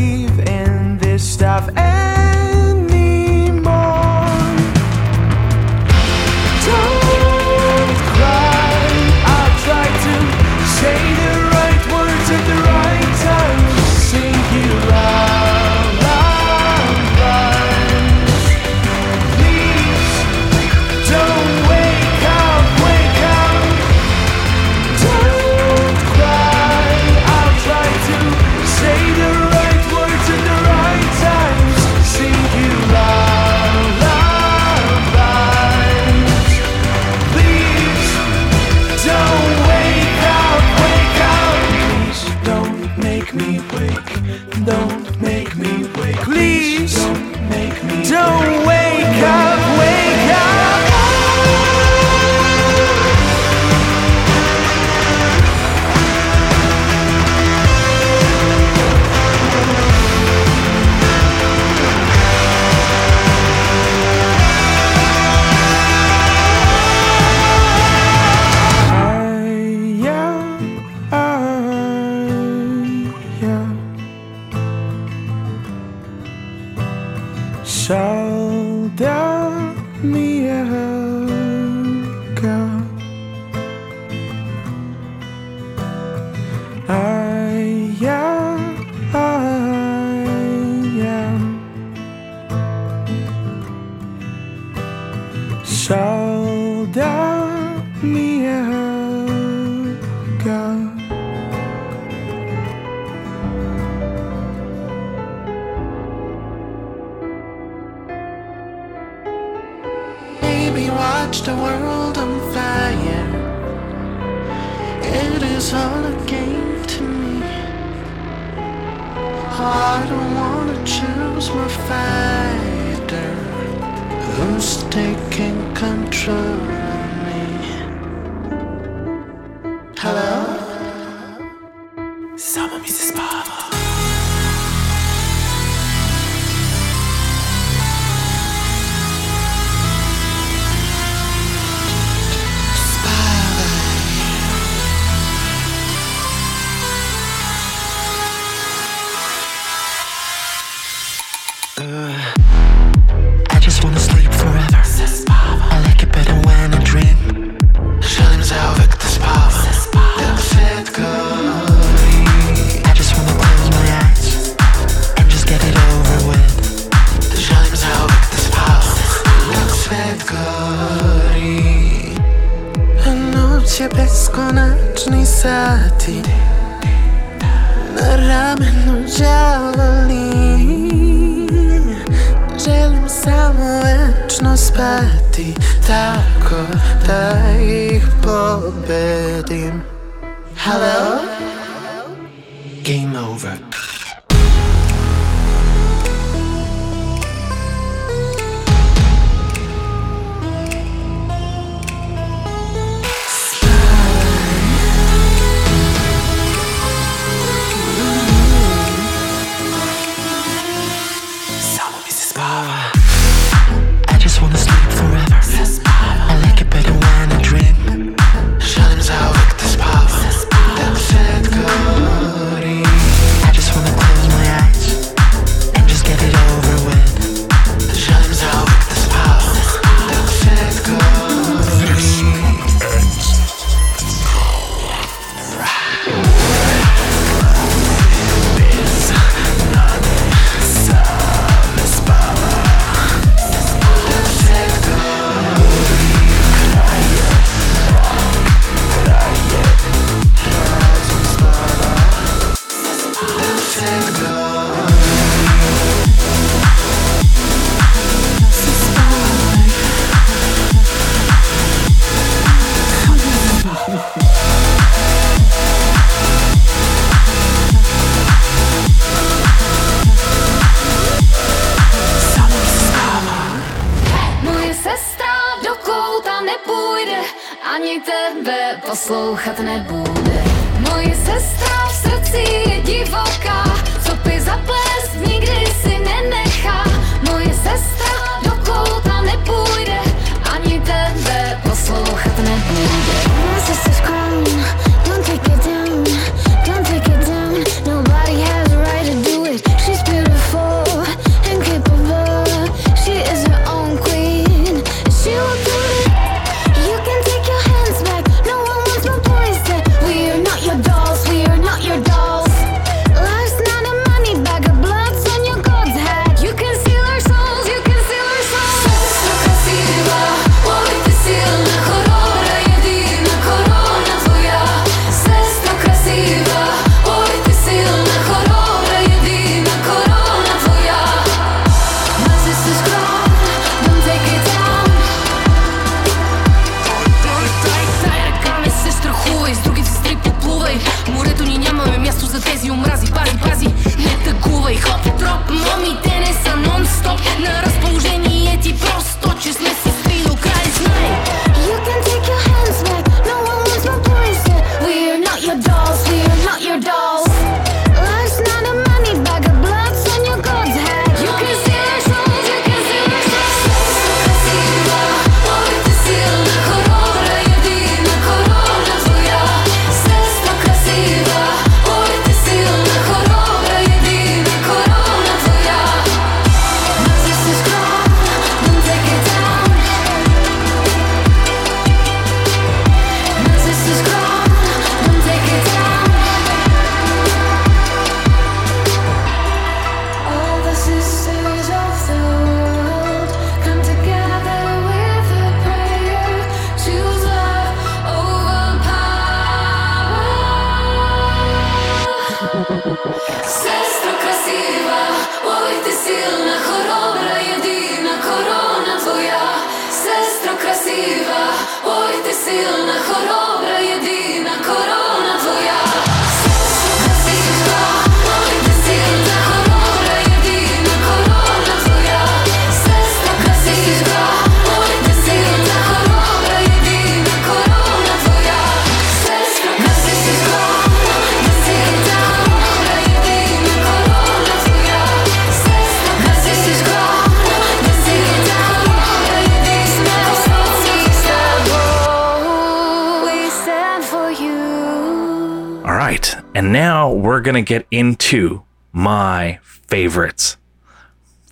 going to get into my favorites,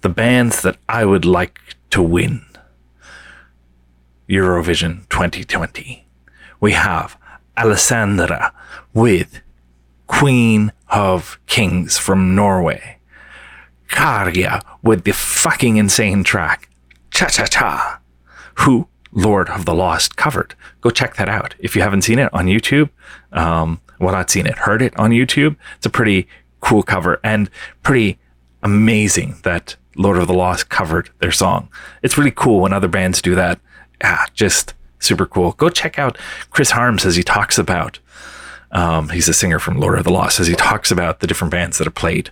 the bands that I would like to win Eurovision 2020. We have Alessandra with Queen of Kings from Norway, Käärijä with the fucking insane track Cha Cha Cha, who Lord of the Lost covered. Go check that out if you haven't seen it on YouTube. Um, well, not seen it, heard it on YouTube. It's a pretty cool cover and pretty amazing that Lord of the Lost covered their song. It's really cool when other bands do that. Ah, just super cool. Go check out Chris Harms as he talks about. Um, he's a singer from Lord of the Lost as he talks about the different bands that are played.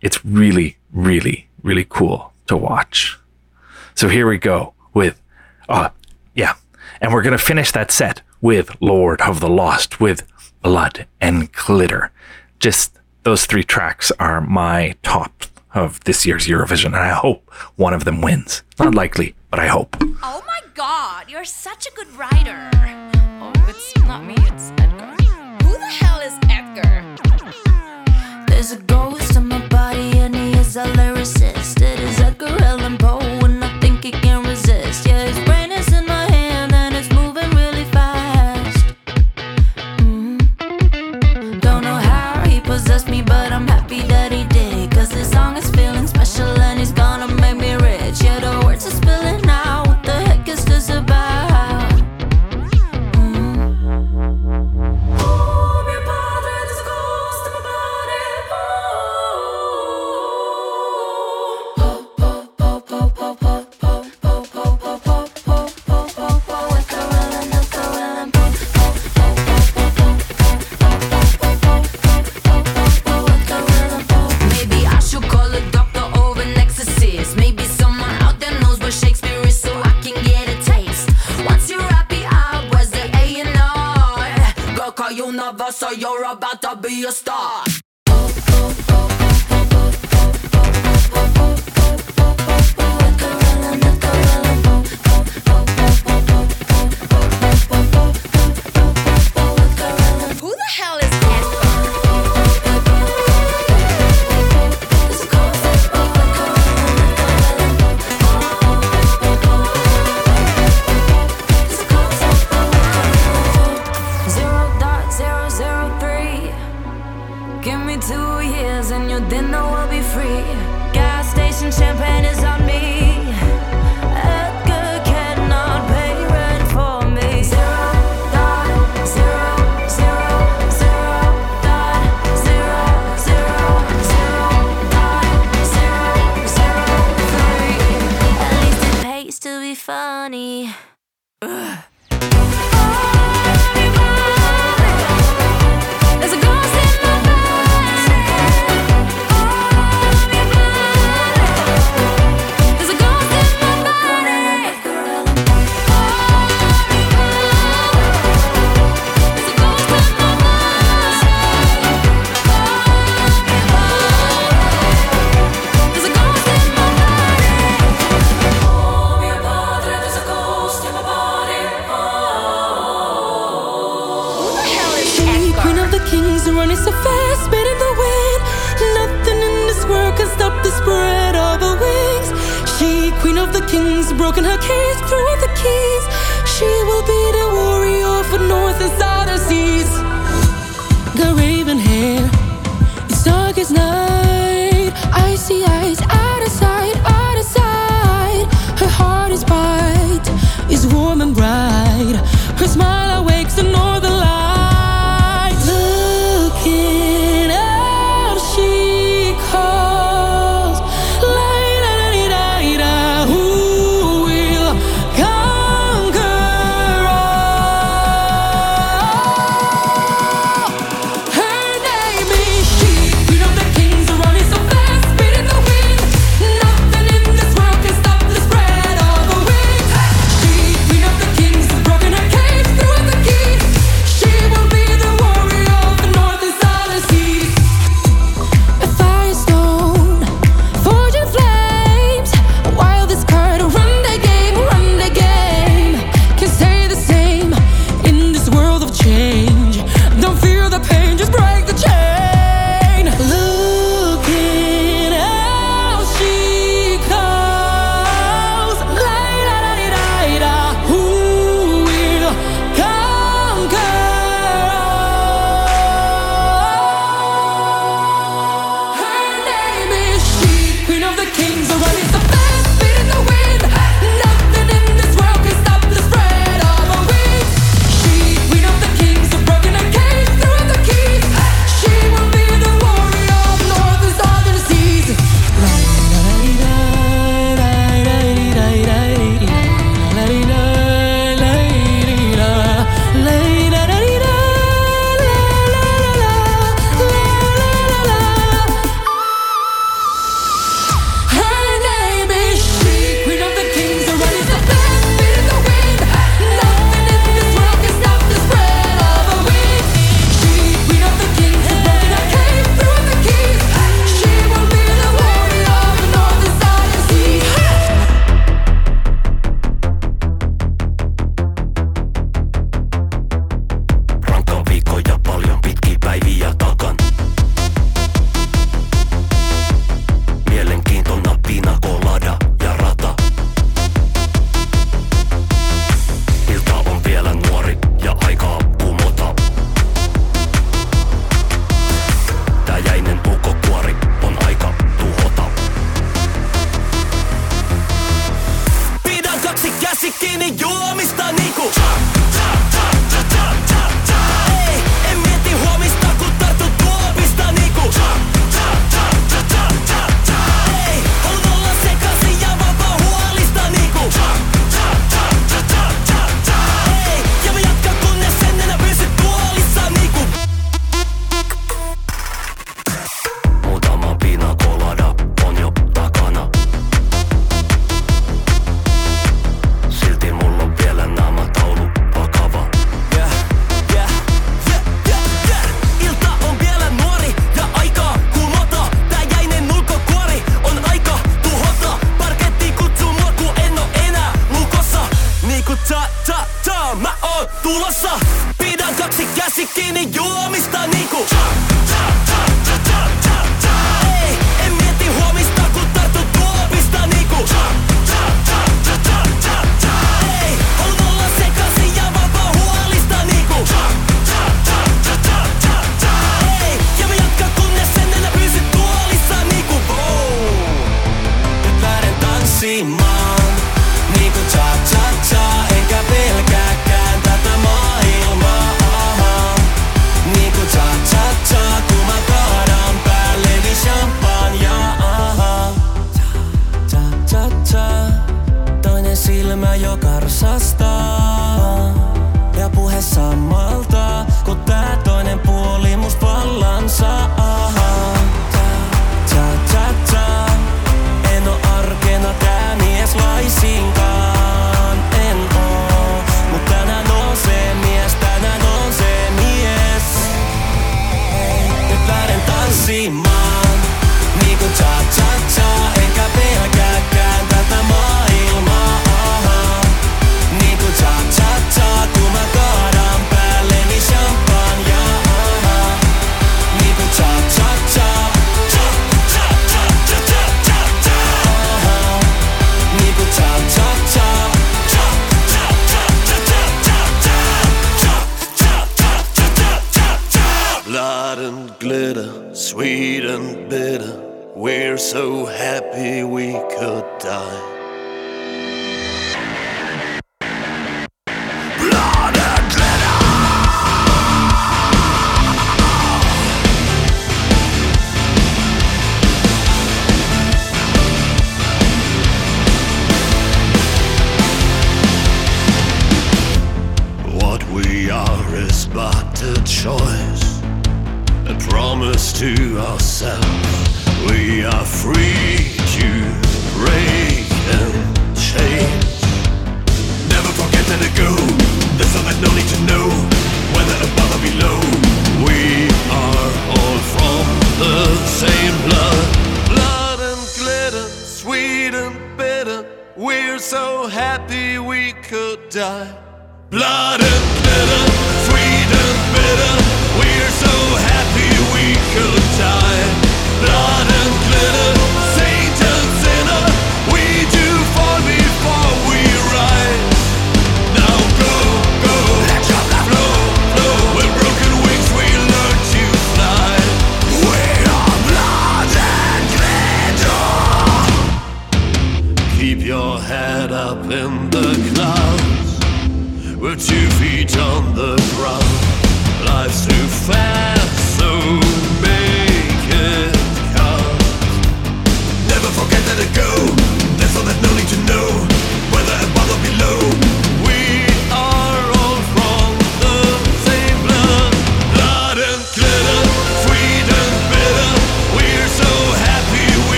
It's really, really, really cool to watch. So here we go with, uh, yeah, and we're gonna finish that set with Lord of the Lost with blood, and glitter. Just those three tracks are my top of this year's Eurovision, and I hope one of them wins. Not likely, but I hope. Oh my god, you're such a good writer. Oh, it's not me, it's Edgar. Who the hell is Edgar? There's a ghost in my body, and he is a lyricist. so you're about to be a star.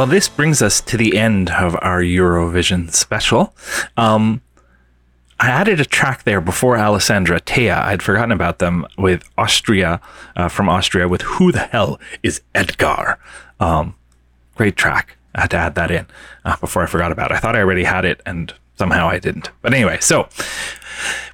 Well, this brings us to the end of our Eurovision special. Um, I added a track there before Alessandra Teya. I'd forgotten about them with Austria, uh, from Austria, with Who the Hell is Edgar? Um, great track. I had to add that in uh, before I forgot about it. I thought I already had it and somehow I didn't. But anyway, so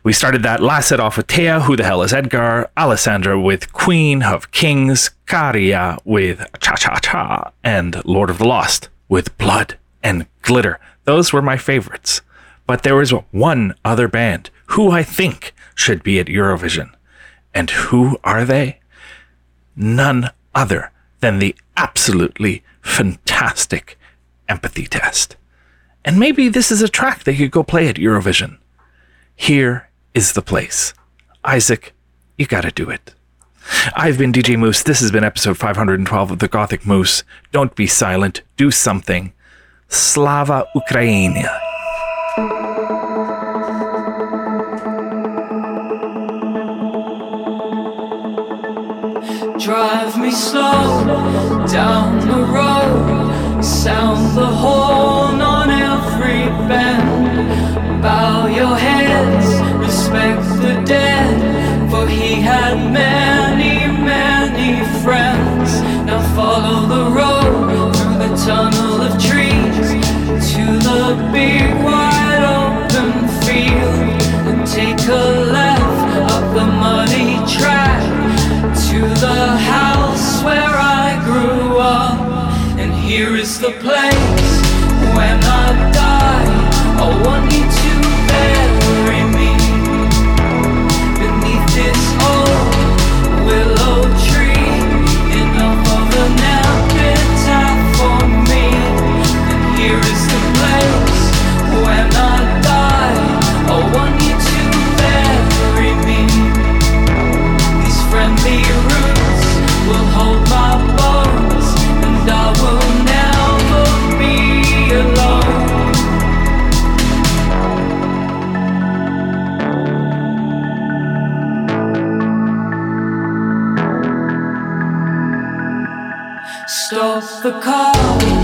we started that last set off with Teya, Who the Hell is Edgar? Alessandra with Queen of Kings, Käärijä with Cha Cha Cha, and Lord of the Lost with Blood and Glitter. Those were my favorites. But there was one other band who I think should be at Eurovision. And who are they? None other than the absolutely fantastic empathy test. And maybe this is a track they could go play at Eurovision. Here is the place. Isaac, you gotta do it. I've been DJ Moose. This has been episode 512 of The Gothic Moose. Don't be silent. Do something. Slava Ukraina. Drive me slow down the road. Sound the horn on every bend. Bow your heads, He had many, many friends. Now follow the road through the tunnel of trees to the big wide open field. And take a left up the muddy track to the house where I grew up. And here is the place Car. on